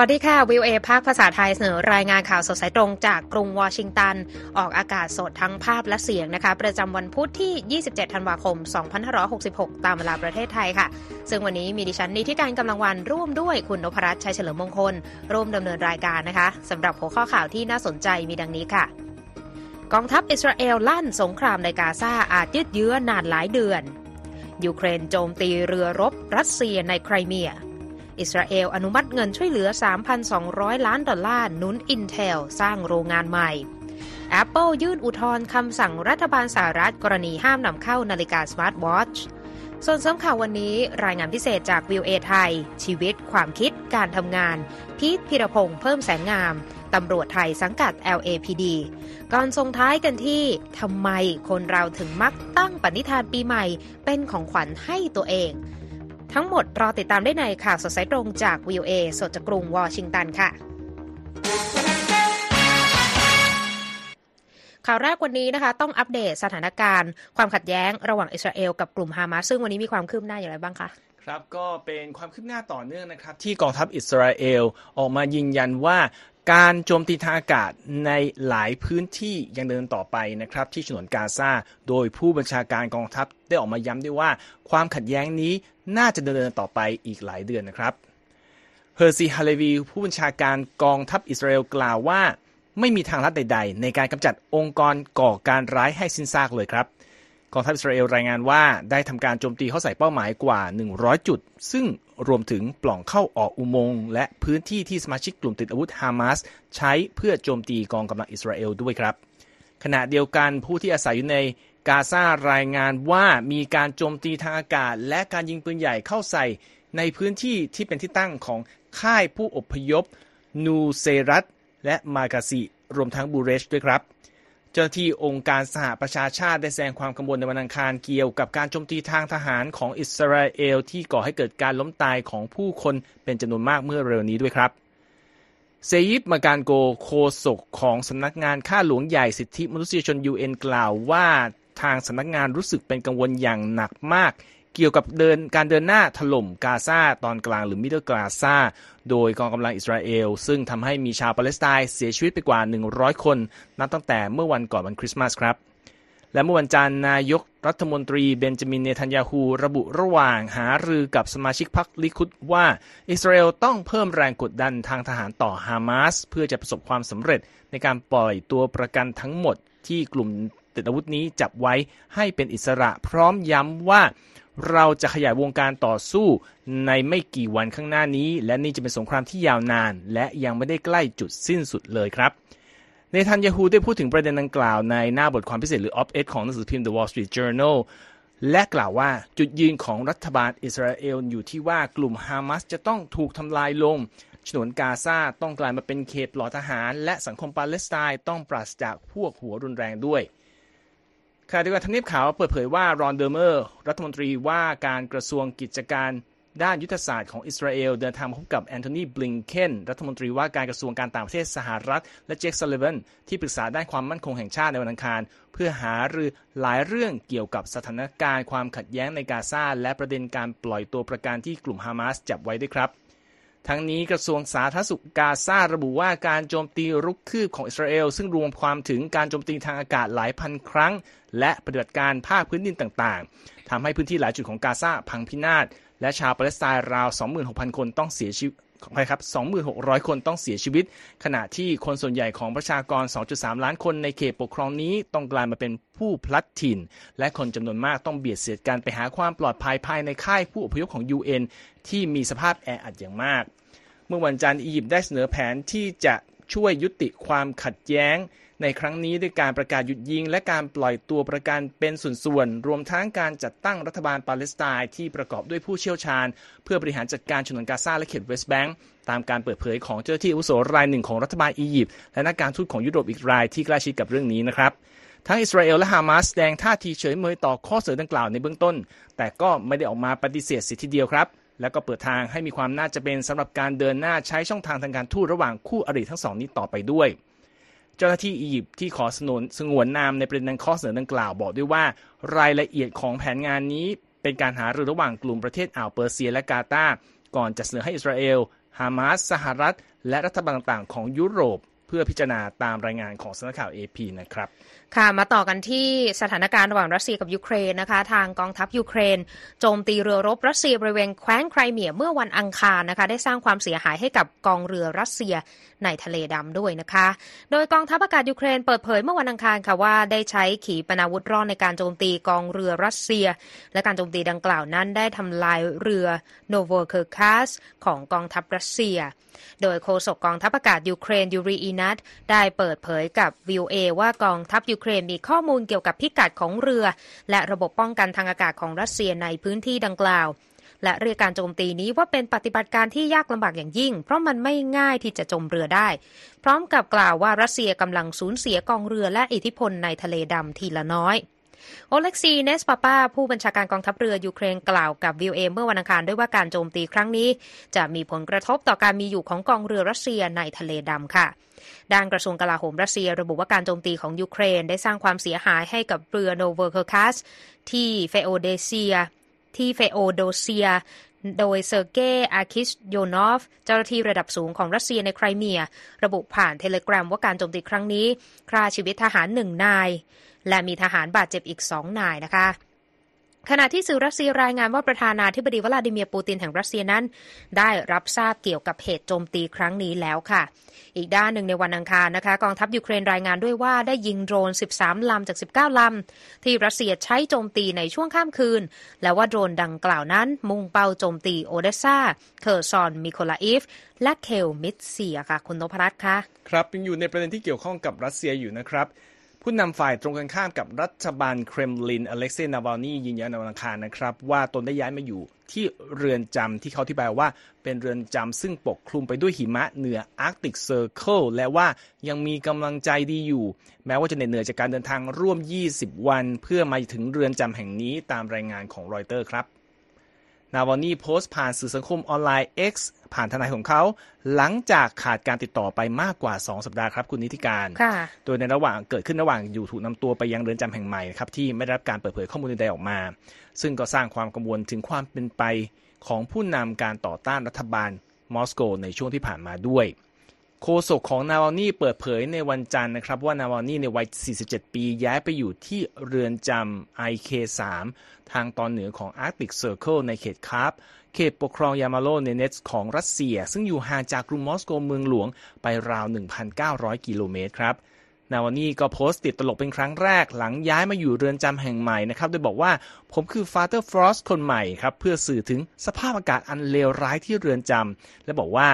สวัสดีค่ะ วิวเอภาคภาษาไทยเสนอรายงานข่าวสดสายตรงจากกรุงวอชิงตัน ออกอากาศสดทั้งภาพและเสียงนะคะ ประจำวันพุธที่ 27 ธันวาคม 2566 ตามเวลาประเทศไทยค่ะ ซึ่งวันนี้มีดิฉันนีที่การกำลังวันร่วมด้วยคุณนพรัตน์ชัยเฉลิมมงคล ร่วมดำเนินรายการนะคะสำหรับหัวข้อข่าวที่น่าสนใจมีดังนี้ค่ะ กองทัพอิสราเอลลั่นสงครามในกาซาอาจยืดเยื้อนานหลายเดือนยูเครนโจมตีเรือรบรัสเซียในไครเมีย อิสราเอลอนุมัติเงินช่วยเหลือ 3,200 ล้านดอลลาร์นุน Intel สร้างโรงงานใหม่ Apple ยื่นอุทธรณ์คำสั่งรัฐบาลสหรัฐกรณีห้ามนำเข้านาฬิกาสมาร์ทวอชส่วนสำข่าววันนี้รายงานพิเศษจากวิวเอไทย ชีวิต ความคิด การทำงาน พีทพิรพงษ์เพิ่มแสงงาม ตำรวจไทยสังกัด LAPD ก่อนส่งท้ายกันที่ทำไมคนเราถึงมักตั้งปณิธานปีใหม่ เป็นของขวัญให้ตัวเอง ทั้งหมดรอติดตามได้ในข่าวสดสายตรงจาก VOA สดจากกรุงวอชิงตันค่ะข่าวแรกวันนี้นะคะต้องอัปเดตสถานการณ์ ความขัดแย้งระหว่างอิสราเอลกับกลุ่มฮามาสซึ่งวันนี้มีความคืบหน้าอย่างไรบ้างคะครับก็เป็นความคืบหน้าต่อเนื่องนะครับ ที่กองทัพอิสราเอลออกมายืนยันว่าการโจมตีทางอากาศในหลายพื้นที่ยังเดินต่อไปนะครับ ที่ฉนวนกาซาโดยผู้บัญชาการกองทัพได้ออกมาย้ำด้วยว่า ความขัดแย้งนี้ น่าจะเดินต่อไปอีกหลายเดือนนะครับเฮอร์ซีฮาเลวีผู้บัญชาการกองทัพอิสราเอลกล่าวว่า ไม่มีทางลัดใด ๆ ในการกำจัดองค์กรก่อการร้ายให้สิ้นซากเลยครับกองทัพอิสราเอลรายงานว่าได้ทำการโจมตีเข้าใส่เป้าหมายกว่า 100 จุด ซึ่งรวมถึงปล่องเข้าออกอุโมงค์และพื้นที่ที่สมาชิกกลุ่มติดอาวุธฮามาสใช้เพื่อโจมตีกองกำลังอิสราเอลด้วยครับ ขณะเดียวกันผู้ที่อาศัยอยู่ใน กาซารายงานว่ามีการโจมตีทางอากาศ และการยิงปืนใหญ่เข้าใส่ในพื้นที่ที่เป็นที่ตั้งของค่ายผู้อพยพ นูเซรัตและมากาซิรวมทั้งบูเรชด้วยครับ เจ้าหน้าที่องค์การสหประชาชาติได้แสดงความกังวลในวันอังคารเกี่ยวกับการโจมตีทางทหารของอิสราเอล ที่ก่อให้เกิดการล้มตายของผู้คนเป็นจำนวนมากเมื่อเร็วนี้ด้วยครับเซย์ฟมาแกงโกโฆษกของสำนักงานข้าหลวงใหญ่สิทธิมนุษยชน UN กล่าวว่า ทางสำนักงานรู้สึกเป็นกังวลอย่างหนักมาก เกี่ยวกับเดินการเดินหน้าถล่มกาซาตอนกลางหรือ Middle Gaza โดยกองกำลังอิสราเอล ซึ่งทำให้มีชาวปาเลสไตน์เสียชีวิตไปกว่า 100 คน นับตั้งแต่เมื่อวันก่อนวันคริสต์มาสครับและเมื่อวันจันทร์นายกรัฐมนตรีเบนจามินเนทันยาฮูระบุระหว่างหารือกับสมาชิกพรรคลิคุดว่า อิสราเอลต้องเพิ่มแรงกดดันทางทหารต่อฮามาส เพื่อจะประสบความสำเร็จในการปล่อยตัวประกันทั้งหมดที่กลุ่ม ติดอาวุธนี้จับไว้ให้เป็นอิสระพร้อมย้ำว่าเราจะขยายวงการต่อสู้ในไม่กี่วันข้างหน้านี้ และนี่จะเป็นสงครามที่ยาวนาน และยังไม่ได้ใกล้จุดสิ้นสุดเลยครับเนทันยาฮูได้พูดถึงประเด็นดังกล่าวในหน้าบทความพิเศษหรือออฟเอของหนังสือพิมพ์ The Wall Street Journal และกล่าวว่าจุดยืนของรัฐบาลอิสราเอลอยู่ที่ว่ากลุ่มฮามาสจะต้องถูกทำลายลงฉนวนกาซาต้องกลายมาเป็นเขตปลอดทหาร และสังคมปาเลสไตน์ต้องปราศจากพวกหัวรุนแรงด้วย ขณะเดียวกันทำเนียบขาวเปิดเผยว่ารอนเดอร์เมอร์รัฐมนตรีว่าการกระทรวงกิจการด้านยุทธศาสตร์ของอิสราเอลเดินทางพบกับแอนโทนี บลิงเคนรัฐมนตรีว่าการกระทรวงการต่างประเทศสหรัฐ และเจคซัลลิแวนที่ปรึกษาด้านความมั่นคงแห่งชาติในวันอังคาร เพื่อหารือหลายเรื่องเกี่ยวกับสถานการณ์ความขัดแย้งในกาซาและประเด็นการปล่อยตัวประกันที่กลุ่มฮามาสจับไว้ด้วยครับ ทั้งนี้กระทรวงสาธารณสุขกาซาระบุว่าการโจมตีรุกคืบของอิสราเอล ซึ่งรวมความถึงการโจมตีทางอากาศหลายพันครั้ง และปฏิบัติการภาคพื้นดินต่างๆทำให้พื้นที่หลายจุดของกาซาพังพินาศและชาวปาเลสไตน์ราว 26,000 คนต้องเสียชีวิต ขออภัยครับ 2,600 คนต้องเสียชีวิต ขณะที่คนส่วนใหญ่ของประชากร 2.3 ล้านคนในเขตปกครองนี้ต้องกลายมาเป็นผู้พลัดถิ่น และคนจำนวนมากต้องเบียดเสียดกันไปหาความปลอดภัยภายในค่ายผู้อพยพของ UN ที่มีสภาพแออัดอย่างมาก เมื่อวันจันทร์อียิปต์ได้เสนอแผนที่จะช่วยยุติความขัดแย้ง ในครั้งนี้ด้วยการประกาศหยุดยิง และการปล่อยตัวประกันเป็นส่วนๆ รวมทั้งการจัดตั้งรัฐบาลปาเลสไตน์ที่ประกอบด้วยผู้เชี่ยวชาญ เพื่อบริหารจัดการฉนวนกาซาและเขตเวสต์แบงก์ตามการเปิดเผยของเจ้าหน้าที่อุโสรายหนึ่งของรัฐบาลอียิปต์และนักการทูตของยุโรปอีกรายที่ใกล้ชิดกับเรื่องนี้นะครับทั้งอิสราเอลและฮามาสแสดงท่าทีเฉยเมยต่อข้อเสนอดังกล่าวในเบื้องต้น แต่ก็ไม่ได้ออกมาปฏิเสธสิทธิเดียวครับ และก็เปิดทางให้มีความน่าจะเป็นสำหรับการเดินหน้าใช้ช่องทางทางการทูตระหว่างคู่อริทั้งสองนี้ต่อไปด้วย เจ้าหน้าที่อียิปต์ที่ขอสนนสงวนนามในประเด็นข้อเสนอดังกล่าวบอกด้วยว่ารายละเอียดของแผนงานนี้ เป็นการหารือระหว่างกลุ่มประเทศอ่าวเปอร์เซียและกาตาร์ก่อนจะเสนอให้อิสราเอล ฮามาส สหรัฐ และรัฐบาลต่างๆ ของยุโรป เพื่อพิจารณาตามรายงานของสำนักข่าว AP นะครับ ค่ะมาต่อกันที่สถานการณ์ระหว่างรัสเซียกับยูเครนนะคะ ทางกองทัพยูเครน โจมตีเรือรบรัสเซียบริเวณแคว้นไครเมียเมื่อวันอังคารนะคะ ได้สร้างความเสียหายให้กับกองเรือรัสเซียในทะเลดำด้วยนะคะ โดยกองทัพอากาศยูเครนเปิดเผยเมื่อวันอังคารค่ะว่าได้ใช้ขีปนาวุธร่อนในการโจมตีกองเรือรัสเซีย และการโจมตีดังกล่าวนั้นได้ทำลายเรือโนโวเคอร์คัสค์ของกองทัพรัสเซีย โดยโฆษกกองทัพอากาศยูเครนยูรีอีนัทได้เปิดเผยกับ VOA ว่ากองทัพยูเครนมีข้อมูลเกี่ยวกับพิกัดของเรือ และระบบป้องกันทางอากาศของรัสเซียในพื้นที่ดังกล่าว และเรียกการโจมตีนี้ว่าเป็นปฏิบัติการที่ยากลำบากอย่างยิ่ง เพราะมันไม่ง่ายที่จะจมเรือได้ พร้อมกับกล่าวว่ารัสเซียกำลังสูญเสียกองเรือและอิทธิพลในทะเลดำทีละน้อย โอเล็กซีเนสปาปาผู้บัญชาการกองทัพเรือยูเครนกล่าวกับ VOA เมื่อวันอังคารด้วยว่าการโจมตีครั้งนี้ จะมีผลกระทบต่อการมีอยู่ของกองเรือรัสเซียในทะเลดำค่ะ ด้านกระทรวงกลาโหมรัสเซียระบุว่าการโจมตีของยูเครนได้สร้างความเสียหายให้กับเรือโนโวเคอร์คัสค์ที่เฟโอเดเซียที่เฟโอโดเซีย โดยเซอร์เกย์อาคิชโยนอฟ เจ้าหน้าที่ระดับสูงของรัสเซียในไครเมีย ระบุผ่านเทเลแกรมว่าการโจมตีครั้งนี้ฆ่าชีวิตทหารหนึ่งนาย และมีทหารบาดเจ็บอีกสองนายนะคะ ขณะที่สื่อรัสเซียรายงานว่าประธานาธิบดีวลาดิเมียร์ปูตินแห่งรัสเซียนั้น ได้รับทราบเกี่ยวกับเหตุโจมตีครั้งนี้แล้วค่ะ อีกด้านหนึ่งในวันอังคารนะคะ กองทัพยูเครนรายงานด้วยว่าได้ยิงโดรน 13 ลำจาก 19 ลำ ที่รัสเซียใช้โจมตีในช่วงข้ามคืน และว่าโดรนดังกล่าวนั้น มุ่งเป้าโจมตีโอเดซาเคอร์ซอนมิโคลาอิฟและคเมลนิตสกีค่ะ คุณนพรัตน์คะครับยังอยู่ในประเด็นที่เกี่ยวข้องกับรัสเซียอยู่นะครับ ผู้นำฝ่ายตรงกันข้ามกับรัฐบาลเครมลินอเล็กเซย์นาวาลนียืนยันในวันอังคารนะครับ ว่าตนได้ย้ายมาอยู่ที่เรือนจำที่เขาที่แปลว่าเป็นเรือนจำซึ่งปกคลุมไปด้วยหิมะเหนือ Arctic Circle และว่ายังมีกำลังใจดีอยู่ แม้ว่าจะเหนื่อยจากการเดินทางร่วม 20 วัน เพื่อมาถึงเรือนจำแห่งนี้ตามรายงานของรอยเตอร์ครับ นาวานีโพสต์ผ่านสื่อสังคมออนไลน์ X ผ่านทนายของเขา หลังจากขาดการติดต่อไปมากกว่า 2 สัปดาห์ครับคุณนิติการค่ะโดยในระหว่างเกิดขึ้นระหว่างอยู่ถูกนำตัวไปยังเรือนจำแห่งใหม่ครับที่ไม่ได้รับการเปิดเผยข้อมูลใดๆออกมา ซึ่งก็สร้างความกังวลถึงความเป็นไปของผู้นำการต่อต้านรัฐบาลมอสโกในช่วงที่ผ่านมาด้วย โฆษกของนาวานีเปิดเผยในวันจันทร์นะครับ ว่านาวานีในวัย 47 ปี ย้ายไปอยู่ที่เรือนจำ IK3 ทางตอนเหนือของ Arctic Circle ในเขตคาร์ปเขตปกครองยามาโลเนเนตส์ของรัสเซีย ซึ่งอยู่ห่างจากกรุงมอสโกเมืองหลวงไปราว 1,900 กิโลเมตรครับนาวาลนีก็โพสต์ติดตลกเป็นครั้งแรกหลังย้ายมาอยู่เรือนจำแห่งใหม่นะครับ โดยบอกว่าผมคือฟาเ t อร์ฟรอสคนใหม่ครับ เพื่อสื่อถึงสภาพอากาศอันเลวร้ายที่เรือนจำและบอกว่า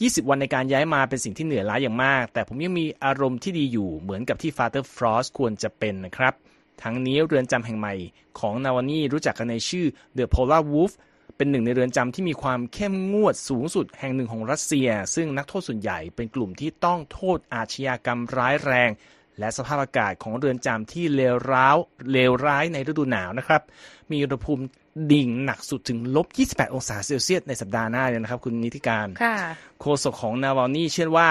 20 วันในการย้ายมาเป็นสิ่งที่เหนื่อยล้าอย่างมาก แต่ผมยังมีอารมณ์ที่ดีอยู่เหมือนกับที่ฟาเ t อร์ฟรอสควรจะเป็นนะครับ ทั้งนี้เรือนจำแห่งใหม่ของนาวานีรู้จักกันในชื่อ The Polar Wolf เป็นหนึ่งในเรือนจำที่มีความเข้มงวดสูงสุดแห่งหนึ่งของรัสเซีย ซึ่งนักโทษส่วนใหญ่เป็นกลุ่มที่ต้องโทษอาชญากรรมร้ายแรง และสภาพอากาศของเรือนจำที่เลวร้าวเลวร้ายในฤดูหนาวนะครับ มีอุณหภูมิ ดิ่งหนักสุดถึงลบ 28 องศาเซลเซียสในสัปดาห์หน้าเลยนะครับ คุณนิติการค่ะโฆษกของนาวานีเชื่อว่า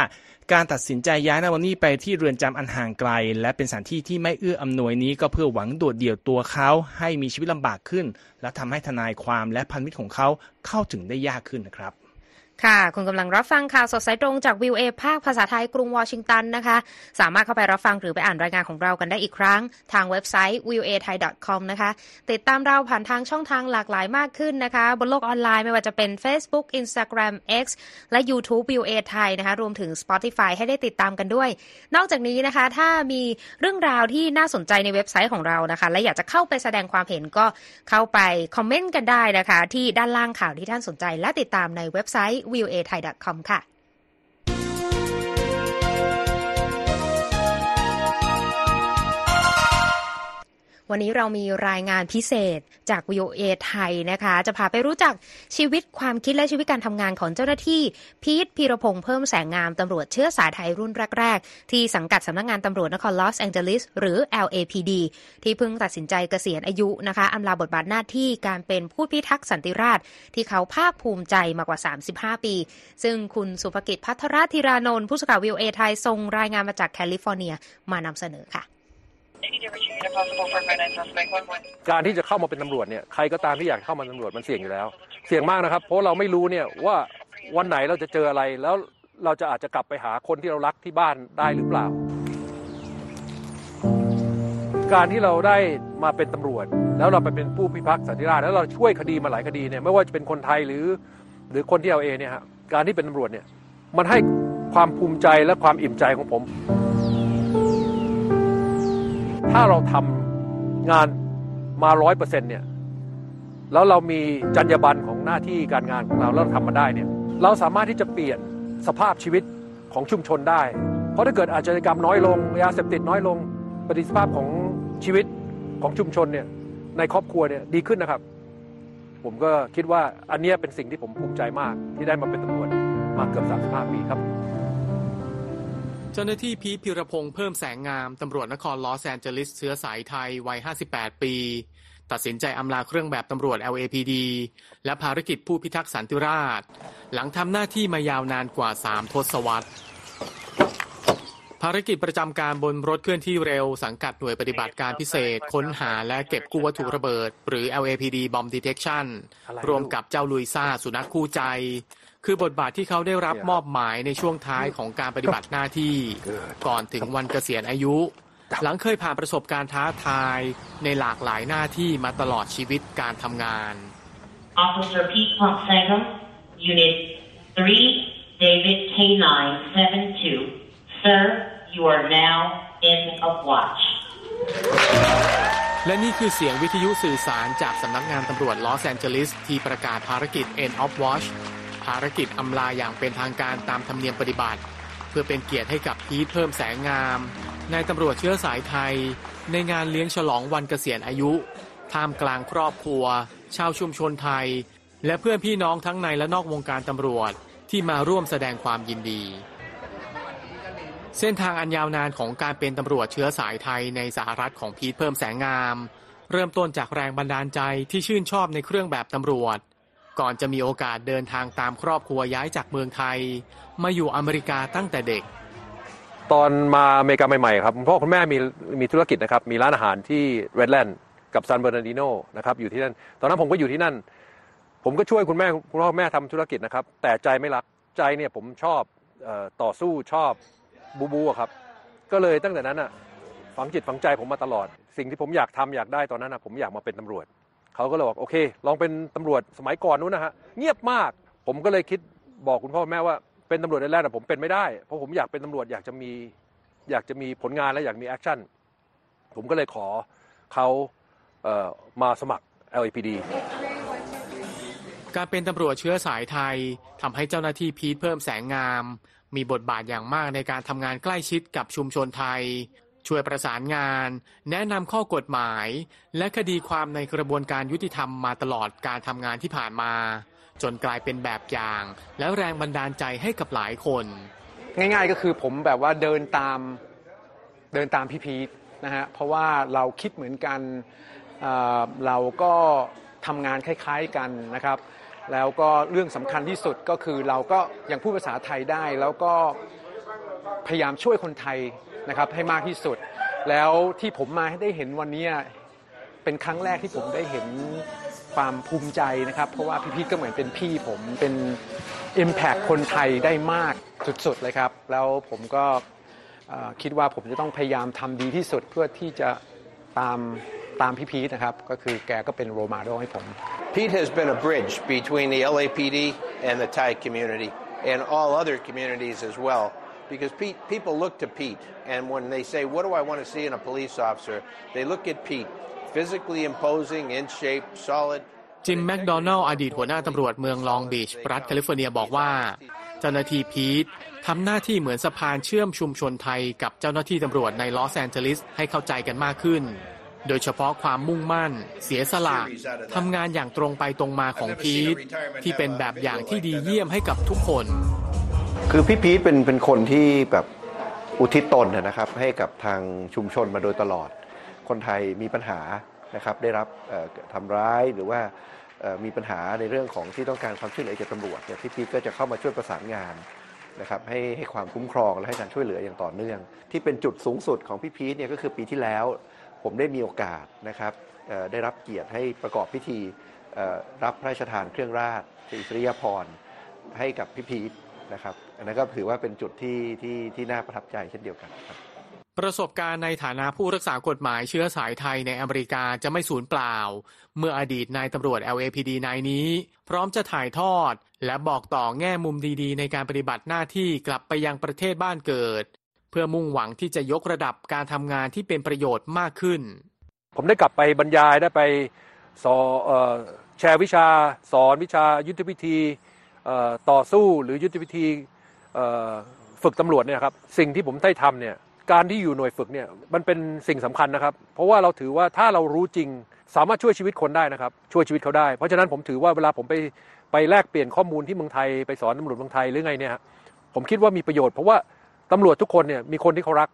การตัดสินใจย้ายนาวานีไปที่เรือนจำอันห่างไกล และเป็นสถานที่ที่ไม่เอื้ออำนวยนี้ก็เพื่อหวังโดดเดี่ยวตัวเขาให้มีชีวิตลำบากขึ้น และทำให้ทนายความและพันธมิตรของเขาเข้าถึงได้ยากขึ้นนะครับ ค่ะ คุณกำลังรับฟังข่าวสดสายตรงจากวิวเอภาคภาษาไทยกรุงวอชิงตันนะคะ สามารถเข้าไปรับฟังหรือไปอ่านรายงานของเรากันได้อีกครั้ง ทางเว็บไซต์ v i w a thai com นะคะ ติดตามเราผ่านทางช่องทางหลากหลายมากขึ้นนะคะ บนโลกออนไลน์ไม่ว่าจะเป็น Facebook Instagram X และ YouTube v i w a Thai นะคะ รวมถึง Spotify ให้ได้ติดตามกันด้วย นอกจากนี้นะคะ ถ้ามีเรื่องราวที่น่าสนใจในเว็บไซต์ของเรานะคะ และอยากจะเข้าไปแสดงความเห็นก็เข้าไปคอมเมนต์กันได้นะคะ ที่ด้านล่างข่าวที่ท่านสนใจและติดตามในเว็บไซต์ v i w a thai com ค่ะ วันนี้เรามีรายงานพิเศษจาก VOA ไทยนะคะ จะพาไปรู้จักชีวิตความคิดและชีวิตการทำงานของเจ้าหน้าที่ พีทพีรพงษ์เพิ่มแสงงามตำรวจเชื้อสายไทยรุ่นแรก ๆ ที่สังกัดสำนักงานตำรวจนครลอสแองเจลิสหรือ LAPD ที่เพิ่งตัดสินใจเกษียณอายุนะคะอำลาบทบาทหน้าที่การเป็นผู้พิทักษ์สันติราษฎร์ที่เขาภาคภูมิใจมากว่า 35 ปี ซึ่งคุณสุภกิจพัทรธีรานนท์ผู้สื่อข่าว VOA ไทยส่งรายงานมาจากแคลิฟอร์เนียมานำเสนอค่ะ การที่จะเข้ามาเป็นตำรวจเนี่ยใครก็ตามที่อยากเข้ามาตำรวจมันเสี่ยงอยู่แล้ว เสี่ยงมากนะครับ เพราะเราไม่รู้เนี่ยว่าวันไหนเราจะเจออะไรแล้วเราจะอาจจะกลับไปหาคนที่เรารักที่บ้านได้หรือเปล่า การที่เราได้มาเป็นตำรวจ แล้วเราไปเป็นผู้พิทักษ์สันติราษฎร์แล้วเราช่วยคดีมาหลายคดีเนี่ยไม่ว่าจะเป็นคนไทยหรือ หรือคนที่เอาเองเนี่ยฮะการที่เป็นตำรวจเนี่ยมันให้ความภูมิใจและความอิ่มใจของผม ถ้าเราทำงานมาร้อยเปอร์เซ็นต์เนี่ยแล้วเรามีจรรยาบรรณของหน้าที่การงานของเราแล้วเราทำมาได้เนี่ยเราสามารถที่จะเปลี่ยนสภาพชีวิตของชุมชนได้ เพราะถ้าเกิดอาชญากรรมน้อยลงยาเสพติดน้อยลงประสิทธิภาพของชีวิตของชุมชนเนี่ยในครอบครัวเนี่ยดีขึ้นนะครับ ผมก็คิดว่าอันนี้เป็นสิ่งที่ผมภูมิใจมากที่ได้มาเป็นตำรวจมาเกือบ35ปีครับ เจ้าหน้าที่พีท พีรพงศ์เพิ่มแสงงามตำรวจนครลอสแอนเจลิสเชื้อสายไทยวัย 58 ปี ตัดสินใจอำลาเครื่องแบบตำรวจ LAPD และภารกิจผู้พิทักษ์สันติราษฎร์หลังทำหน้าที่มายาวนานกว่า 3 ทศวรรษ ภารกิจประจำการบนรถเคลื่อนที่เร็วสังกัดหน่วยปฏิบัติการพิเศษ ค้นหาและเก็บกู้วัตถุระเบิด หรือ LAPD Bomb Detection รวมกับเจ้าลุยซ่าสุนัขคู่ใจ คือบทบาทที่เขาได้รับมอบหมายในช่วงท้ายของการปฏิบัติหน้าที่ ก่อนถึงวันเกษียณอายุ หลังเคยผ่านประสบการณ์ท้าทายในหลากหลายหน้าที่มาตลอดชีวิตการทำงาน Officer Pete Ponsango, Unit 3, David K972. Sir, you are now in of watch. และนี่คือเสียงวิทยุสื่อสารจากสำนักงานตำรวจลอสแอนเจลิสที่ประกาศภารกิจ End of Watch ภารกิจอำลาอย่างเป็นทางการตามธรรมเนียมปฏิบัติ เพื่อเป็นเกียรติให้กับพีทเพิ่มแสงงามนายตำรวจเชื้อสายไทย ในงานเลี้ยงฉลองวันเกษียณอายุ ท่ามกลางครอบครัว ชาวชุมชนไทย และเพื่อนพี่น้องทั้งในและนอกวงการตำรวจที่มาร่วมแสดงความยินดี เส้นทางอันยาวนานของการเป็นตำรวจเชื้อสายไทยในสหรัฐของพีทเพิ่มแสงงาม เริ่มต้นจากแรงบันดาลใจที่ชื่นชอบในเครื่องแบบตำรวจ ก่อนจะมีโอกาสเดินทางตามครอบครัวย้ายจากเมืองไทย มาอยู่อเมริกาตั้งแต่เด็ก ตอนมาอเมริกาใหม่ๆครับคุณพ่อคุณแม่มีมีธุรกิจนะครับ มีร้านอาหารที่เรดแลนด์กับซันเบอร์นาร์ดิโนนะครับอยู่ที่นั่น ตอนนั้นผมก็อยู่ที่นั่น ผมก็ช่วยคุณแม่คุณพ่อแม่ทำธุรกิจนะครับ แต่ใจไม่รักใจเนี่ยผมชอบออต่อสู้ชอบ บู๊บู๊อะครับ ก็เลยตั้งแต่นั้นอะฝังจิตฝังใจผมมาตลอด สิ่งที่ผมอยากทำอยากได้ตอนนั้นอะผมอยากมาเป็นตำรวจเขาก็เลยบอกโอเค ลองเป็นตำรวจสมัยก่อนนู้นนะฮะเงียบมากผมก็เลยคิดบอกคุณพ่อคุณแม่ว่าเป็นตำรวจแรกๆแต่ผมเป็นไม่ได้เพราะผมอยากเป็นตำรวจอยากจะมีอยากจะมีผลงานและอยากมี action ผมก็เลยขอเขาเอ่อมาสมัคร LAPD การเป็นตำรวจเชื้อสายไทยทำให้เจ้าหน้าที่พีทเพิ่มแสงงาม มีบทบาทอย่างมากในการทำงานใกล้ชิดกับชุมชนไทย ช่วยประสานงาน แนะนำข้อกฎหมาย และคดีความในกระบวนการยุติธรรมมาตลอดการทำงานที่ผ่านมา จนกลายเป็นแบบอย่าง และแรงบันดาลใจให้กับหลายคน ง่าย ๆ ก็คือผมแบบว่าเดินตามเดินตามพี่พีทนะฮะเพราะว่าเราคิดเหมือนกันเเราก็ทำงานคล้าย ๆกันนะครับ แล้วก็เรื่องสำคัญที่สุดก็คือเราก็ยังพูดภาษาไทยได้ แล้วก็พยายามช่วยคนไทยนะครับให้มากที่สุด แล้วที่ผมมาให้ได้เห็นวันนี้เป็นครั้งแรกที่ผมได้เห็นความภูมิใจนะครับ เพราะว่าพี่พีทก็เหมือนเป็นพี่ผมเป็น Impact คนไทยได้มากสุดๆเลยครับ แล้วผมก็คิดว่าผมจะต้องพยายามทำดีที่สุดเพื่อที่จะตาม ตามพี่พีทนะครับ ก็คือแกก็เป็น role model ให้ผม Pete has been a bridge between the LAPD and the Thai community and all other communities as well. Because Pete, people look to Pete, and when they say, What do I want to see in a police officer? they look at Pete. Physically imposing, in shape, solid. จิมแมคโดนัลล์อดีตหัวหน้าตำรวจเมืองลองบีชรัฐแคลิฟอร์เนียบอกว่า เจ้าหน้าที่พีททำหน้าที่เหมือนสะพานเชื่อมชุมชนไทยกับเจ้าหน้าที่ตำรวจในลอสแอนเจลิสให้เข้าใจกันมากขึ้น โดยเฉพาะความมุ่งมั่น เสียสละทำงานอย่างตรงไปตรงมาของพีทที่เป็นแบบอย่างที่ดีเยี่ยมให้กับทุกคน คือพี่พีทเป็นเป็นคนที่แบบอุทิศตนนะครับ ให้กับทางชุมชนมาโดยตลอด คนไทยมีปัญหานะครับ ได้รับทำร้ายหรือว่ามีปัญหาในเรื่องของที่ต้องการความช่วยเหลือจากตำรวจเนี่ยพี่พีทก็จะเข้ามาช่วยประสานงานนะครับให้ให้ความคุ้มครองและให้การช่วยเหลืออย่างต่อเนื่อง ที่เป็นจุดสูงสุดของพี่พีทเนี่ยก็คือปีที่แล้ว ผมได้มีโอกาสนะครับได้รับเกียรติให้ประกอบพิธีรับพระราชทานเครื่องราชอิสริยาภรให้กับพี่พีทนะครับอันนั้นก็ถือว่าเป็นจุดที่ที่ที่น่าประทับใจเช่นเดียวกันครับประสบการณ์ในฐานะผู้รักษากฎหมายเชื้อสายไทยในอเมริกาจะไม่สูญเปล่า เมื่ออดีตนายตำรวจ LAPD นายนี้ พร้อมจะถ่ายทอด และบอกต่อแง่มุมดีๆ ในการปฏิบัติหน้าที่กลับไปยังประเทศบ้านเกิด พื่อมุ่งหวังที่จะยกระดับการทำงานที่เป็นประโยชน์มากขึ้น ผมได้กลับไปบรรยายได้ไปสอแชร์วิชาสอนวิชายุทธวิธีต่อสู้หรือยุทธวิธีฝึกตำรวจเนี่ยครับสิ่งที่ผมได้ทำเนี่ยการที่อยู่หน่วยฝึกเนี่ยมันเป็นสิ่งสำคัญนะครับ เพราะว่าเราถือว่าถ้าเรารู้จริงสามารถช่วยชีวิตคนได้นะครับ ช่วยชีวิตเขาได้ เพราะฉะนั้นผมถือว่าเวลาผมไปไปแลกเปลี่ยนข้อมูลที่เมืองไทยไปสอนตำรวจเมืองไทยหรือไงเนี่ยผมคิดว่ามีประโยชน์เพราะว่า ตำรวจทุกคนเนี่ยมีคนที่เขารัก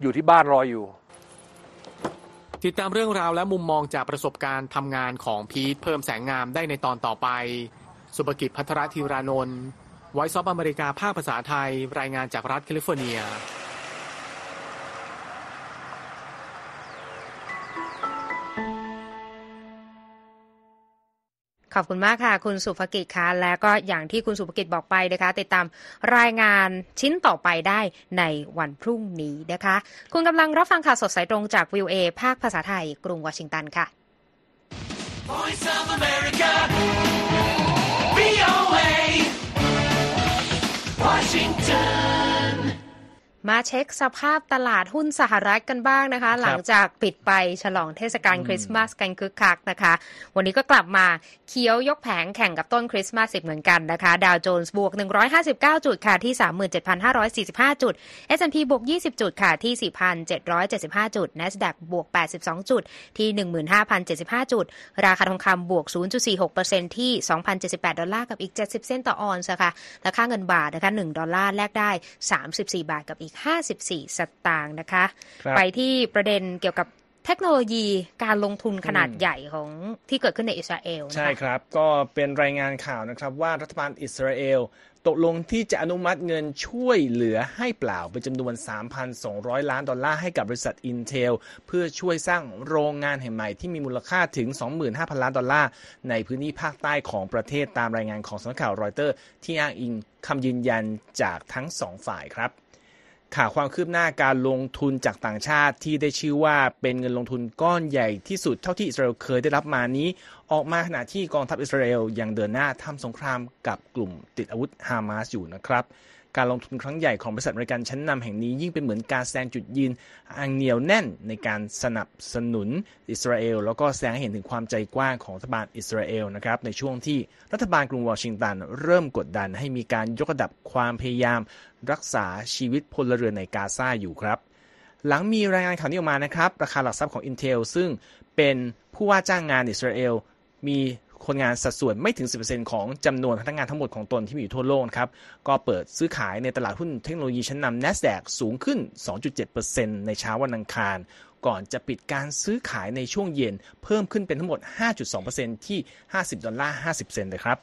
อยู่ที่บ้านรออยู่ ติดตามเรื่องราวและมุมมองจากประสบการณ์ทำงานของพีทเพิ่มแสงงามได้ในตอนต่อไป สุภกิจพัทรธีรานนท์ไวซ์ซอฟอเมริกาภาคภาษาไทย รายงานจากรัฐแคลิฟอร์เนีย ขอบคุณมากค่ะ คุณสุภกิจค่ะและก็อย่างที่คุณสุภกิจบอกไปนะคะ ติดตามรายงานชิ้นต่อไปได้ในวันพรุ่งนี้นะคะ คุณกำลังรับฟังข่าวสดสายตรงจากวิวเอภาคภาษาไทย กรุงวอชิงตันค่ะ Voice of America, VOA, Washington. มาเช็คสภาพตลาดหุ้นสหรัฐกันบ้างนะคะ หลังจากปิดไปฉลองเทศกาลคริสต์มาสกันคึกคักนะคะ วันนี้ก็กลับมาเคี้ยวยกแผงแข่งกับต้นคริสต์มาสอีกเหมือนกันนะคะ ดาวโจนส์บวก 159 จุดค่ะที่ 37,545 จุด S&P บวก 20 จุดค่ะที่ 4,775 จุด NASDAQ บวก 82 จุดที่ 15,075 จุด ราคาทองคำบวก 0.46%ที่ 2,078 ดอลลาร์กับอีก 70 เซนต์ต่อออนซ์ค่ะและค่าเงินบาทนะคะ1ดอลลาร์แลกได้ 34 บาทกับอีก54 สตางค์นะคะครับไปที่ประเด็นเกี่ยวกับเทคโนโลยีการลงทุนขนาดใหญ่ของที่เกิดขึ้นในอิสราเอลนะคะใช่ครับ ก็เป็นรายงานข่าวนะครับว่ารัฐบาลอิสราเอลตกลงที่จะอนุมัติเงินช่วยเหลือให้เปล่าเป็นจำนวน 3,200 ล้านดอลลาร์ให้กับบริษัท Intel เพื่อช่วยสร้างโรงงานแห่งใหม่ที่มีมูลค่าถึง 25,000 ล้านดอลลาร์ ในพื้นที่ภาคใต้ของประเทศตามรายงานของสำนักข่าวรอยเตอร์ ที่อ้างอิงคำยืนยันจากทั้งสองฝ่ายครับ ข่าวความคืบหน้าการลงทุนจากต่างชาติที่ได้ชื่อว่าเป็นเงินลงทุนก้อนใหญ่ที่สุดเท่าที่อิสราเอลเคยได้รับมานี้ ออกมาขณะที่กองทัพอิสราเอลยังเดินหน้าทำสงครามกับกลุ่มติดอาวุธฮามาสอยู่นะครับ การลงทุนครั้งใหญ่ของบริษัทบริการชั้นนำแห่งนี้ยิ่งเป็นเหมือนการแสดงจุดยืนอันเหนียวแน่นในการสนับสนุนอิสราเอล แล้วก็แสดงให้เห็นถึงความใจกว้างของรัฐบาลอิสราเอลนะครับในช่วงที่รัฐบาลกรุงวอชิงตันเริ่มกดดันให้มีการยกระดับความพยายาม รักษาชีวิตพลเรือนในกาซาอยู่ครับหลังมีรายงานข่าวนี้ออกมานะครับ ราคาหลักทรัพย์ของ Intel ซึ่งเป็นผู้ว่าจ้างงานอิสราเอล มี คนงานสัดส่วนไม่ถึง 10%ของจำนวนพนักงานทั้งหมดของตนที่มีอยู่ทั่วโลกครับ ก็เปิดซื้อขายในตลาดหุ้นเทคโนโลยีชั้นนำ NASDAQ สูงขึ้น 2.7%ในเช้าวันอังคาร ก่อนจะปิดการซื้อขายในช่วงเย็นเพิ่มขึ้นเป็นทั้งหมด 5.2%ที่ 50 ดอลลาร์ 50 เซนต์เลยครับ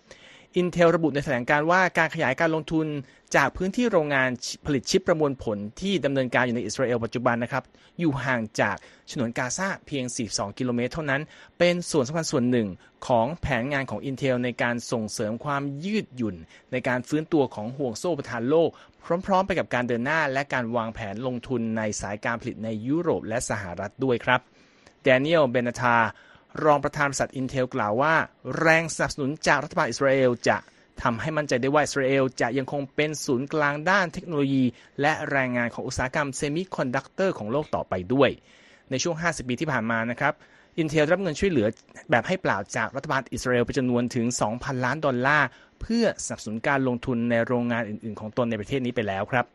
Intel ระบุในแถลงการว่าการขยายการลงทุนจากพื้นที่โรงงานผลิตชิปประมวลผลที่ดำเนินการอยู่ในอิสราเอลปัจจุบันนะครับ อยู่ห่างจากฉนวนกาซาเพียง 42 กิโลเมตรเท่านั้น เป็นส่วนสำคัญส่วนหนึ่งของแผนงานของ Intel ในการส่งเสริมความยืดหยุ่น ในการฟื้นตัวของห่วงโซ่ประทานโลก พร้อม ๆ ไปกับการเดินหน้า และการวางแผนลงทุนในสายการผลิตในยุโรปและสหรัฐด้วยครับแดเนียลเบน a ทา รองประธานบริษัท Intel กล่าวว่า แรงสนับสนุนจากรัฐบาลอิสราเอลจะทำให้มั่นใจได้ว่าอิสราเอลจะยังคงเป็นศูนย์กลางด้านเทคโนโลยี และแรงงานของอุตสาหกรรมเซมิคอนดักเตอร์ของโลกต่อไปด้วย ในช่วง 50 ปีที่ผ่านมานะครับ Intel รับเงินช่วยเหลือแบบให้เปล่าจากรัฐบาลอิสราเอลเป็นจำนวนถึง 2,000 ล้านดอลลาร์ เพื่อสนับสนุนการลงทุนในโรงงานอื่น ๆ ของตนในประเทศนี้ไปแล้วครับ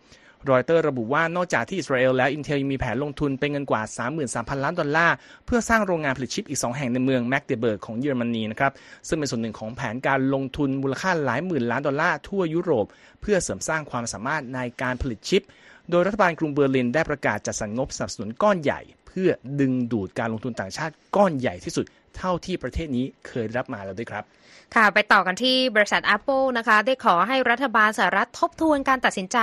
รอยเตอร์ระบุว่านอกจากที่อิสราเอลแล้ว Intel ยังมีแผนลงทุนเป็นเงินกว่า 33,000 ล้านดอลลาร์ เพื่อสร้างโรงงานผลิตชิปอีก 2 แห่งในเมืองแมกเดเบิร์กของเยอรมนีนะครับซึ่งเป็นส่วนหนึ่งของแผนการลงทุนมูลค่าหลายหมื่นล้านดอลลาร์ทั่วยุโรป เพื่อเสริมสร้างความสามารถในการผลิตชิป โดยรัฐบาลกรุงเบอร์ลินได้ประกาศจัดสรรงบสนับสนุนก้อนใหญ่ เพื่อดึงดูดการลงทุนต่างชาติก้อนใหญ่ที่สุดเท่าที่ประเทศนี้เคยรับมาแล้วด้วยครับ ค่ะไปต่อกันที่บริษัท Apple นะคะได้ขอให้รัฐบาลสหรัฐทบทวนการตัดสินใจ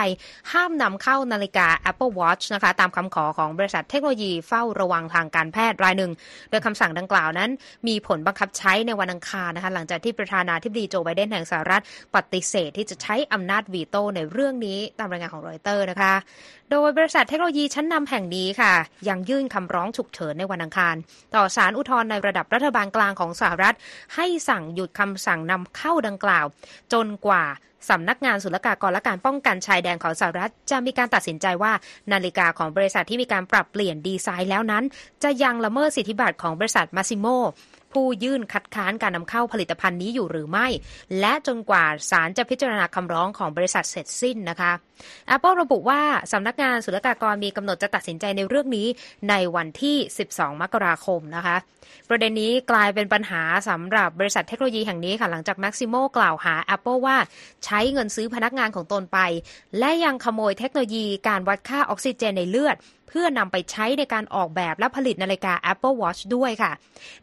ห้ามนำเข้านาฬิกา Apple Watch นะคะตามคำขอของบริษัทเทคโนโลยีเฝ้าระวังทางการแพทย์รายหนึ่ง โดยคำสั่งดังกล่าวนั้น มีผลบังคับใช้ในวันอังคารนะคะหลังจากที่ประธานาธิบดีโจไบเดนแห่งสหรัฐปฏิเสธที่จะใช้อำนาจวีโต้ในเรื่องนี้ตามรายงานของรอยเตอร์นะคะ โดยบริษัทเทคโนโลยีชั้นนำแห่งนี้ค่ะ ยังยื่นคำร้องฉุกเฉินในวันอังคาร ต่อศาลอุทธรณ์ในระดับรัฐบาลกลางของสหรัฐ ให้สั่งหยุดคคำสั่งนำเข้าดังกล่าว จนกว่าสำนักงานศุลกากรและการป้องกันชายแดนของสหรัฐ จะมีการตัดสินใจว่า นาฬิกาของบริษัทที่มีการปรับเปลี่ยนดีไซน์แล้วนั้น จะยังละเมิดสิทธิบัตรของบริษัทมาซิโม ผู้ยื่นคัดค้านการนำเข้าผลิตภัณฑ์นี้อยู่หรือไม่ และจนกว่าศาลจะพิจารณาคำร้องของบริษัทเสร็จสิ้นนะคะ Apple ระบุว่าสำนักงานศุลกากรมีกำหนดจะตัดสินใจในเรื่องนี้ในวันที่ 12 มกราคมนะคะ ประเด็นนี้กลายเป็นปัญหาสำหรับบริษัทเทคโนโลยีแห่งนี้ค่ะหลังจาก Maximo กล่าวหา Apple ว่าใช้เงินซื้อพนักงานของตนไป และยังขโมยเทคโนโลยีการวัดค่าออกซิเจนในเลือด เพื่อนำไปใช้ในการออกแบบและผลิตนาฬิกา Apple Watch ด้วยค่ะ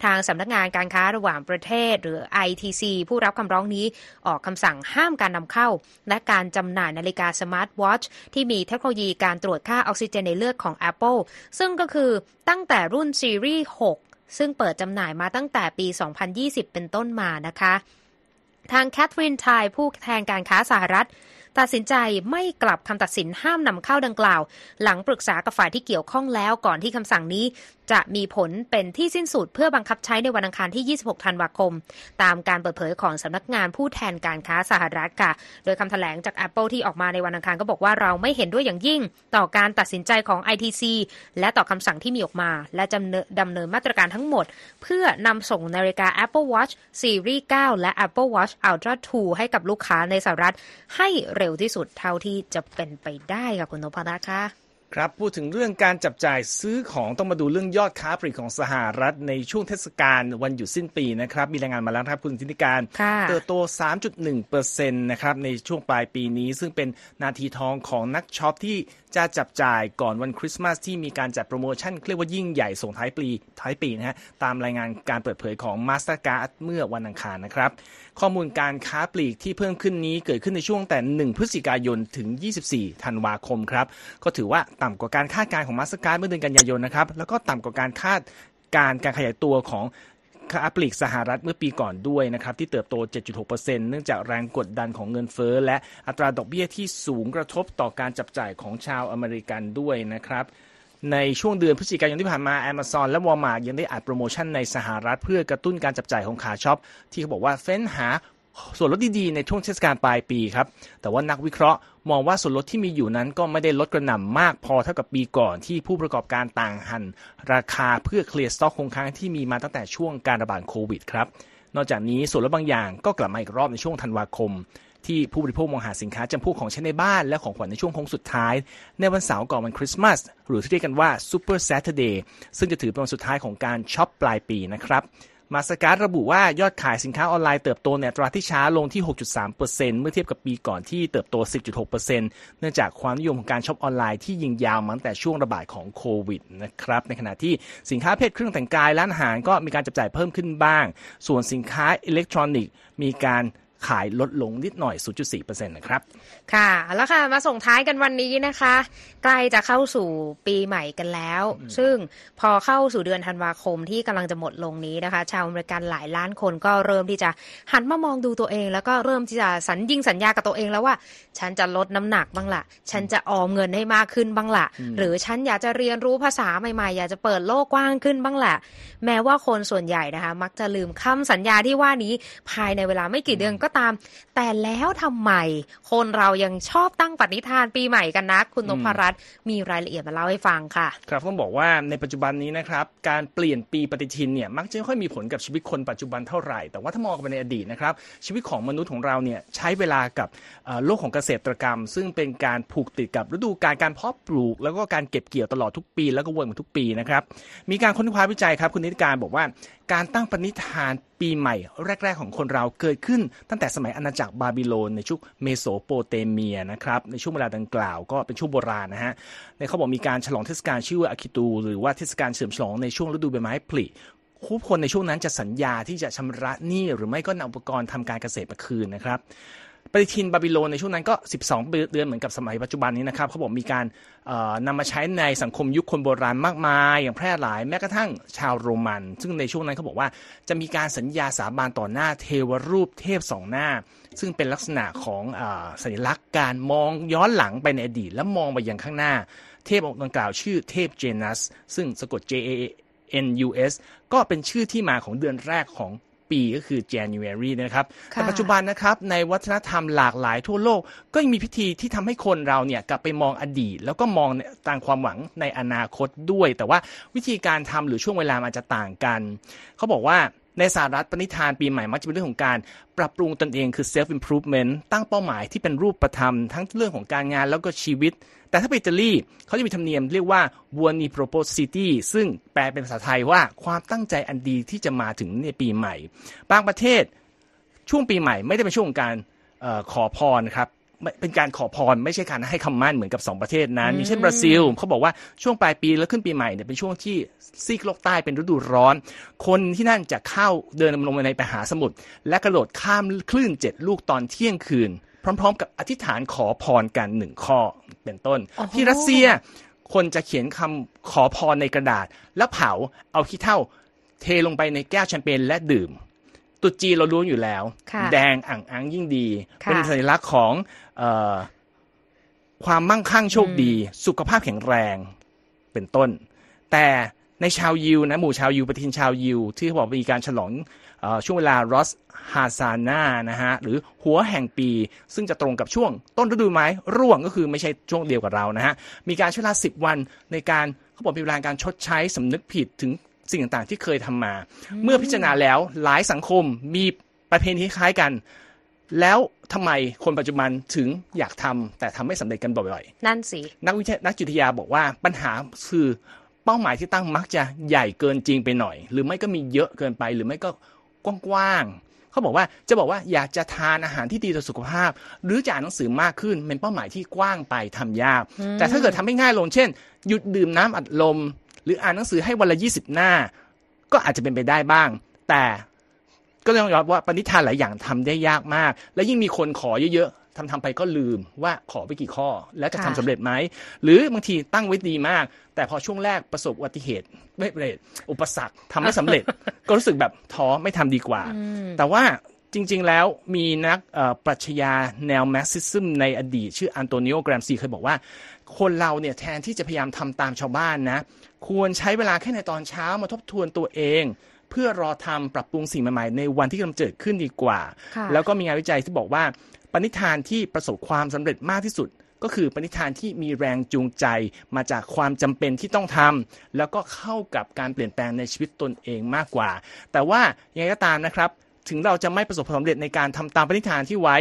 ทางสำนักงานการค้าระหว่างประเทศ หรือ ITC ผู้รับคำร้องนี้ออกคำสั่งห้ามการนำเข้า และการจำหน่ายนาฬิกาสมาร์ทวอชที่มีเทคโนโลยีการตรวจค่าออกซิเจนในเลือดของ Apple ซึ่งก็คือตั้งแต่รุ่นซีรีส์ 6 ซึ่งเปิดจำหน่ายมาตั้งแต่ปี 2020 เป็นต้นมานะคะ ทางแคทรินไท ผู้แทนการค้าสหรัฐ ตัดสินใจไม่กลับคำตัดสินห้ามนำเข้าดังกล่าว หลังปรึกษากับฝ่ายที่เกี่ยวข้องแล้วก่อนที่คำสั่งนี้ จะมีผลเป็นที่สิ้นสุดเพื่อบังคับใช้ในวันอังคารที่ 26 ธันวาคม ตามการเปิดเผยของสำนักงานผู้แทนการค้าสหรัฐค่ะ โดยคำแถลงจาก Apple ที่ออกมาในวันอังคารก็บอกว่าเราไม่เห็นด้วยอย่างยิ่ง ต่อการตัดสินใจของ ITC และต่อคำสั่งที่มีออกมา และจำเนินดำเนินมาตรการทั้งหมด เพื่อนำส่งนาฬิกา Apple Watch Series 9 และ Apple Watch Ultra 2 ให้กับลูกค้าในสหรัฐ ให้เร็วที่สุดเท่าที่จะเป็นไปได้ค่ะคุณนพรัตน์ค่ะ ครับพูดถึงเรื่องการจับจ่ายซื้อของต้องมาดูเรื่องยอดค้าปลีกของสหรัฐในช่วงเทศกาลวันหยุดสิ้นปีนะครับ มีรายงานมาแล้วครับคุณธินิการค่ะเติบโต 3.1%นะครับในช่วงปลายปีนี้ ซึ่งเป็นนาทีทองของนักช็อปที่จะจับจ่ายก่อนวันคริสต์มาสที่มีการจัดโปรโมชั่นเรียกว่ายิ่งใหญ่ส่งท้ายปีท้ายปีนะฮะตามรายงานการเปิดเผยของ Mastercard เมื่อวันอังคารนะครับ ข้อมูลการค้าปลีกที่เพิ่มขึ้นนี้เกิดขึ้นในช่วงแต่ 1 พฤศจิกายนถึง 24 ธันวาคมครับ ก็ถือว่าต่ำกว่าการคาดการณ์ของ Mastercard เมื่อเดือนกันยายนนะครับแล้วก็ต่ำกว่าการคาดการการขยายตัวของ ค้าปลีกสหรัฐเมื่อปีก่อนด้วยนะครับที่เติบโต 7.6%เนื่องจากแรงกดดันของเงินเฟ้อ และอัตราดอกเบี้ยที่สูงกระทบต่อการจับจ่ายของชาวอเมริกันด้วยนะครับในช่วงเดือนพฤศจิกายนที่ผ่านมา Amazon และ Walmart ยังได้อัดโปรโมชั่นในสหรัฐ เพื่อกระตุ้นการจับจ่ายของขาช็อป ที่เขาบอกว่าเฟ้นหา ส่วนลดดีๆในช่วงเทศกาลปลายปีครับ แต่ว่านักวิเคราะห์มองว่าส่วนลดที่มีอยู่นั้นก็ไม่ได้ลดกระหน่ำมากพอเท่ากับปีก่อนที่ผู้ประกอบการต่างหั่น ราคาเพื่อเคลียร์สต็อกคงค้างที่มีมาตั้งแต่ช่วงการระบาดโควิดครับ นอกจากนี้ส่วนลดบางอย่างก็กลับมาอีกรอบในช่วงธันวาคม ที่ผู้บริโภคมองหาสินค้าจำพวกของใช้ในบ้านและของขวัญในช่วงโค้งสุดท้าย ในวันเสาร์ก่อนวันคริสต์มาสหรือที่เรียกกันว่า Super Saturday ซึ่งจะถือเป็นวันสุดท้ายของการช็อปปลายปีนะครับ มาสเตอร์การ์ดระบุว่ายอดขายสินค้าออนไลน์เติบโตในอัตราที่ช้าลงที่ 6.3%เมื่อเทียบกับปีก่อนที่เติบโต 10.6%เนื่องจากความนิยมของการช็อปออนไลน์ที่ยิงยาวมาตั้งแต่ช่วงระบาดของโควิดนะครับ ในขณะที่สินค้าประเภทเครื่องแต่งกายร้านอาหารก็มีการจับจ่ายเพิ่มขึ้นบ้าง ส่วนสินค้าอิเล็กทรอนิกส์มีการ ขายลดลงนิดหน่อย 0.4%นะครับ ค่ะ แล้วค่ะ มาส่งท้ายกันวันนี้นะคะ ใกล้จะเข้าสู่ปีใหม่กันแล้ว ซึ่งพอเข้าสู่เดือนธันวาคมที่กำลังจะหมดลงนี้นะคะ ชาวอเมริกันหลายล้านคนก็เริ่มที่จะหันมามองดูตัวเอง แล้วก็เริ่มที่จะสัญญิงสัญญากับตัวเองแล้วว่า ฉันจะลดน้ำหนักบ้างละฉันจะออมเงินให้มากขึ้นบ้างละหรือฉันอยากจะเรียนรู้ภาษาใหม่ๆ อยากจะเปิดโลกกว้างขึ้นบ้างละแม้ว่าคนส่วนใหญ่นะคะ มักจะลืมคำสัญญาที่ว่านี้ภายในเวลาไม่กี่เดือนก็ตาม แต่แล้วทำไมคนเรายังชอบตั้งปณิธานปีใหม่กันนะคุณนพรัตน์มีรายละเอียดมาเล่าให้ฟังค่ะ ครับต้องบอกว่าในปัจจุบันนี้นะครับ การเปลี่ยนปีปฏิทินเนี่ยมักจะไม่ค่อยมีผลกับชีวิตคนปัจจุบันเท่าไหร่ แต่ว่าถ้ามองไปในอดีตนะครับ ชีวิตของมนุษย์ของเราเนี่ยใช้เวลากับเอ่อโลกของเกษตรกรรม ซึ่งเป็นการผูกติดกับฤดูการการเพาะปลูก แล้วก็การเก็บเกี่ยวตลอดทุกปี แล้วก็วนมาทุกปีนะครับมีการค้นคว้าวิจัยครับคุณนิติการบอกว่า การตั้งปณิธานปีใหม่ แรก ๆ ของคนเราเกิดขึ้นตั้งแต่สมัยอาณาจักรบาบิโลนในช่วงเมโสโปเตเมียนะครับในช่วงเวลาดังกล่าวก็เป็นช่วงโบราณนะฮะในเขาบอกมีการฉลองเทศกาลชื่อว่าอาคิตู หรือว่าเทศกาลเฉลิมฉลองในช่วงฤดูใบไม้ผลิผู้คนในช่วงนั้นจะสัญญาที่จะชำระหนี้หรือไม่ก็นำอุปกรณ์ทำการเกษตรมาคืนนะครับ ปฏิทินบาบิโลนในช่วงนั้นก็ 12 เดือนเหมือนกับสมัยปัจจุบันนี้นะครับเขาบอกมีการเอ่อนำมาใช้ในสังคมยุคคนโบราณมากมาย อย่างแพร่หลายแม้กระทั่งชาวโรมัน ซึ่งในช่วงนั้นเขาบอกว่าจะมีการสัญญาสาบานต่อหน้าเทวรูปเทพสองหน้า ซึ่งเป็นลักษณะของอสัญลักษณ์การมองย้อนหลังไปในอดีต และมองไปยังข้างหน้า เทพองค์ดังกล่าวชื่อเทพเจนัสซึ่งสะกด J A N U S ก็เป็นชื่อที่มาของเดือนแรกของ ปีก็คือ January นะครับค่ะแต่ปัจจุบันนะครับในวัฒนธรรมหลากหลายทั่วโลก ก็ยังมีพิธีที่ทำให้คนเราเนี่ยกลับไปมองอดีต แล้วก็มองตามความหวังในอนาคตด้วย แต่ว่าวิธีการทำหรือช่วงเวลามันจะต่างกัน เขาบอกว่า ในสหรัฐปณิธานปีใหม่มักจะเป็นเรื่องของการปรับปรุงตนเองคือ self improvement ตั้งเป้าหมายที่เป็นรูปธรรมทั้งเรื่องของการงานแล้วก็ชีวิต แต่ถ้าไปอิตาลีเขาจะมีธรรมเนียมเรียกว่า buoni propositi ซึ่งแปลเป็นภาษาไทยว่าความตั้งใจอันดีที่จะมาถึงในปีใหม่ บางประเทศช่วงปีใหม่ไม่ได้เป็นช่วงของการออขอพรครับ เป็นการขอพรไม่ใช่การให้คำมั่นเหมือนกับ 2 ประเทศนั้น มีเช่นบราซิลเขาบอกว่าช่วงปลายปีแล้วขึ้นปีใหม่เนี่ยเป็นช่วงที่ซีกโลกใต้เป็นฤดูร้อน คนที่นั่นจะเข้าเดินลงไปในมหาสมุทรและกระโดดข้ามคลื่นเจ็ดลูกตอนเที่ยงคืน พร้อม ๆ กับอธิษฐานขอพรกันหนึ่งข้อเป็นต้นโอ้โหที่รัสเซียคนจะเขียนคำขอพรในกระดาษ แล้วเผาเอาขี้เถ้าเทลงไปในแก้วแชมเปญและดื่ม ตรุษจีนเรารู้อยู่แล้วค่ะแดงอ่างอังยิ่งดีค่ะเป็นสัญลักษณ์ของเออความมั่งคั่งโชคดี สุขภาพแข็งแรงเป็นต้น แต่ในชาวยิวนะหมู่ชาวยิวปฏิทินชาวยิว ที่เขาบอกมีการฉลองเออช่วงเวลารอสฮาซานานะฮะหรือหัวแห่งปี ซึ่งจะตรงกับช่วงต้นฤดูไม้ร่วงก็คือไม่ใช่ช่วงเดียวกับเรานะฮะมีการใช้เวลาสิบวันในการเขาบอกมีเวลาการชดใช้สำนึกผิดถึง สิ่งต่างๆที่เคยทำมา เมื่อพิจารณาแล้วหลายสังคมมีประเพณีคล้ายกัน แล้วทำไมคนปัจจุบันถึงอยากทำแต่ทำไม่สำเร็จกันบ่อยนั่นสิๆนักวิทยานักจิตวิทยาบอกว่าปัญหาคือเป้าหมายที่ตั้งมักจะใหญ่เกินจริงไปหน่อย หรือไม่ก็มีเยอะเกินไปหรือไม่ก็กว้างๆเขาบอกว่าจะบอกว่าอยากจะทานอาหารที่ดีต่อสุขภาพ หรือจะอ่านหนังสือมากขึ้นเป็นเป้าหมายที่กว้างไปทำยาก แต่ถ้าเกิดทำให้ง่ายลงเช่น หยุดดื่มน้ำอัดลมห รืออ่านหนังสือให้วันละ20หน้า ก็อาจจะเป็นไปได้บ้าง แต่ก็ต้องยอมรับว่าปณิธานหลายอย่างทำได้ยากมาก และยิ่งมีคนขอเยอะๆทำทำไปก็ลืมว่าขอไปกี่ข้อ แล้วจะทำค่ะสำเร็จไหม หรือบางทีตั้งไว้ดีมาก แต่พอช่วงแรกประสบอุบัติเหตุไม่สำเร็จอุปสรรคทำไม่สำเร็จ ก็รู้สึกแบบท้อไม่ทำดีกว่า แต่ว่าจริง ๆ แล้วมีนักเอ่อปรัชญาแนวแมสซิซึมในอดีต ชื่ออันโตนิโอแกรมซีเคยบอกว่า คนเราเนี่ยแทนที่จะพยายามทำตามชาวบ้านนะ ควรใช้เวลาแค่ในตอนเช้ามาทบทวนตัวเอง เพื่อรอทำปรับปรุงสิ่งใหม่ๆ ในวันที่กำลังเกิดขึ้นดีกว่าค่ะแล้วก็มีงานวิจัยที่บอกว่า ปณิธานที่ประสบความสำเร็จมากที่สุด ก็คือปณิธานที่มีแรงจูงใจ มาจากความจำเป็นที่ต้องทำแล้วก็เข้ากับการเปลี่ยนแปลงในชีวิตตนเองมากกว่า แต่ว่ายังไงก็ตามนะครับ ถึงเราจะไม่ประสบความสำเร็จในการทำตามปณิธานที่ไว้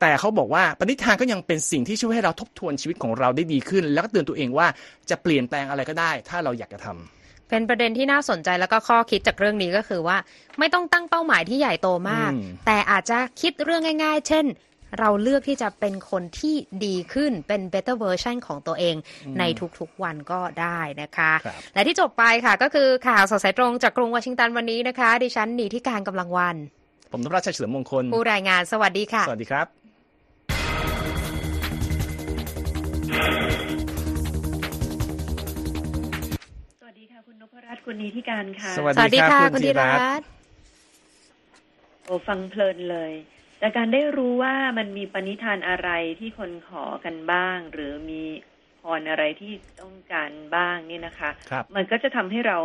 แต่เขาบอกว่าปณิธานก็ยังเป็นสิ่งที่ช่วยให้เราทบทวนชีวิตของเราได้ดีขึ้น แล้วก็เตือนตัวเองว่าจะเปลี่ยนแปลงอะไรก็ได้ ถ้าเราอยากจะทำเป็นประเด็นที่น่าสนใจแล้วก็ข้อคิดจากเรื่องนี้ก็คือว่า ไม่ต้องตั้งเป้าหมายที่ใหญ่โตมากอืมแต่อาจจะคิดเรื่องง่าย ๆ เช่น เราเลือกที่จะเป็นคนที่ดีขึ้นเป็น better version ของตัวเองในทุกๆวันก็ได้นะคะครับและที่จบไปค่ะก็คือข่าวสดสายตรงจากกรุงวอชิงตันวันนี้นะคะ ดิฉันหนีที่การกำลังวัน ผมธนรัชชัยเฉลิมมงคลผู้รายงานสวัสดีค่ะ สวัสดีครับ รัตน์คุณนีที่การค่ะ สวัสสวัสดีดีครับค่ะคุคุณณธีธีรัรัตน์ตน์โอ้ฟังเพลินเลยจากการได้รู้ว่ามันมีปณิธานอะไรที่คนขอกันบ้าง หรือมีพรอะไรที่ต้องการบ้างนี่นะคะครับมันก็จะทำให้เรา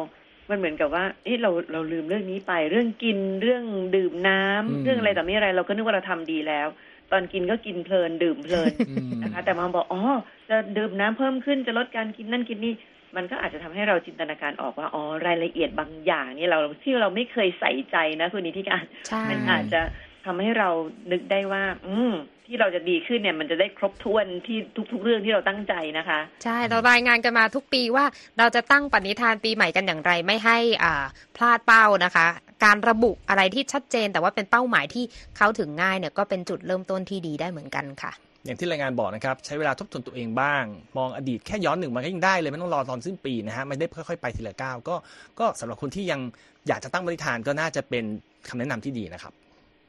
มันเหมือนกับว่าเอ๊ะเราเราลืมเรื่องนี้ไป เรื่องกินเรื่องดื่มน้ำอืมเรื่องอะไรแต่ไม่อะไร เราก็นึกว่าเราทำดีแล้ว ตอนกินก็กินเพลินดื่มเพลินอืมนะคะ แต่มาบอกอ๋อจะดื่มน้ำเพิ่มขึ้นจะลดการกินนั่นกินนี่ มันก็อาจจะทำให้เราจินตนาการออกว่าอ๋อรายละเอียดบางอย่างนี่เราที่เราไม่เคยใส่ใจนะคุณนิติการใช่มันอาจจะทำให้เรานึกได้ว่า อืมที่เราจะดีขึ้นเนี่ยมันจะได้ครบถ้วนที่ทุก ๆ เรื่องที่เราตั้งใจนะคะ ใช่เรารายงานกันมาทุกปีว่าเราจะตั้งปณิธานปีใหม่กันอย่างไรไม่ให้อ่าพลาดเป้านะคะ การระบุอะไรที่ชัดเจน แต่ว่าเป็นเป้าหมายที่เข้าถึงง่ายเนี่ยก็เป็นจุดเริ่มต้นที่ดีได้เหมือนกันค่ะ อย่างที่รายงานบอกนะครับ ใช้เวลาทบทวนตัวเองบ้าง มองอดีตแค่ย้อนหนึ่งมันก็ยังได้เลย ไม่ต้องรอตอนสิ้นปีนะฮะไม่ได้ค่อยๆไปทีละก้าวก็ก็สำหรับคนที่ยังอยากจะตั้งบริฐานก็น่าจะเป็นคำแนะนำที่ดีนะครับ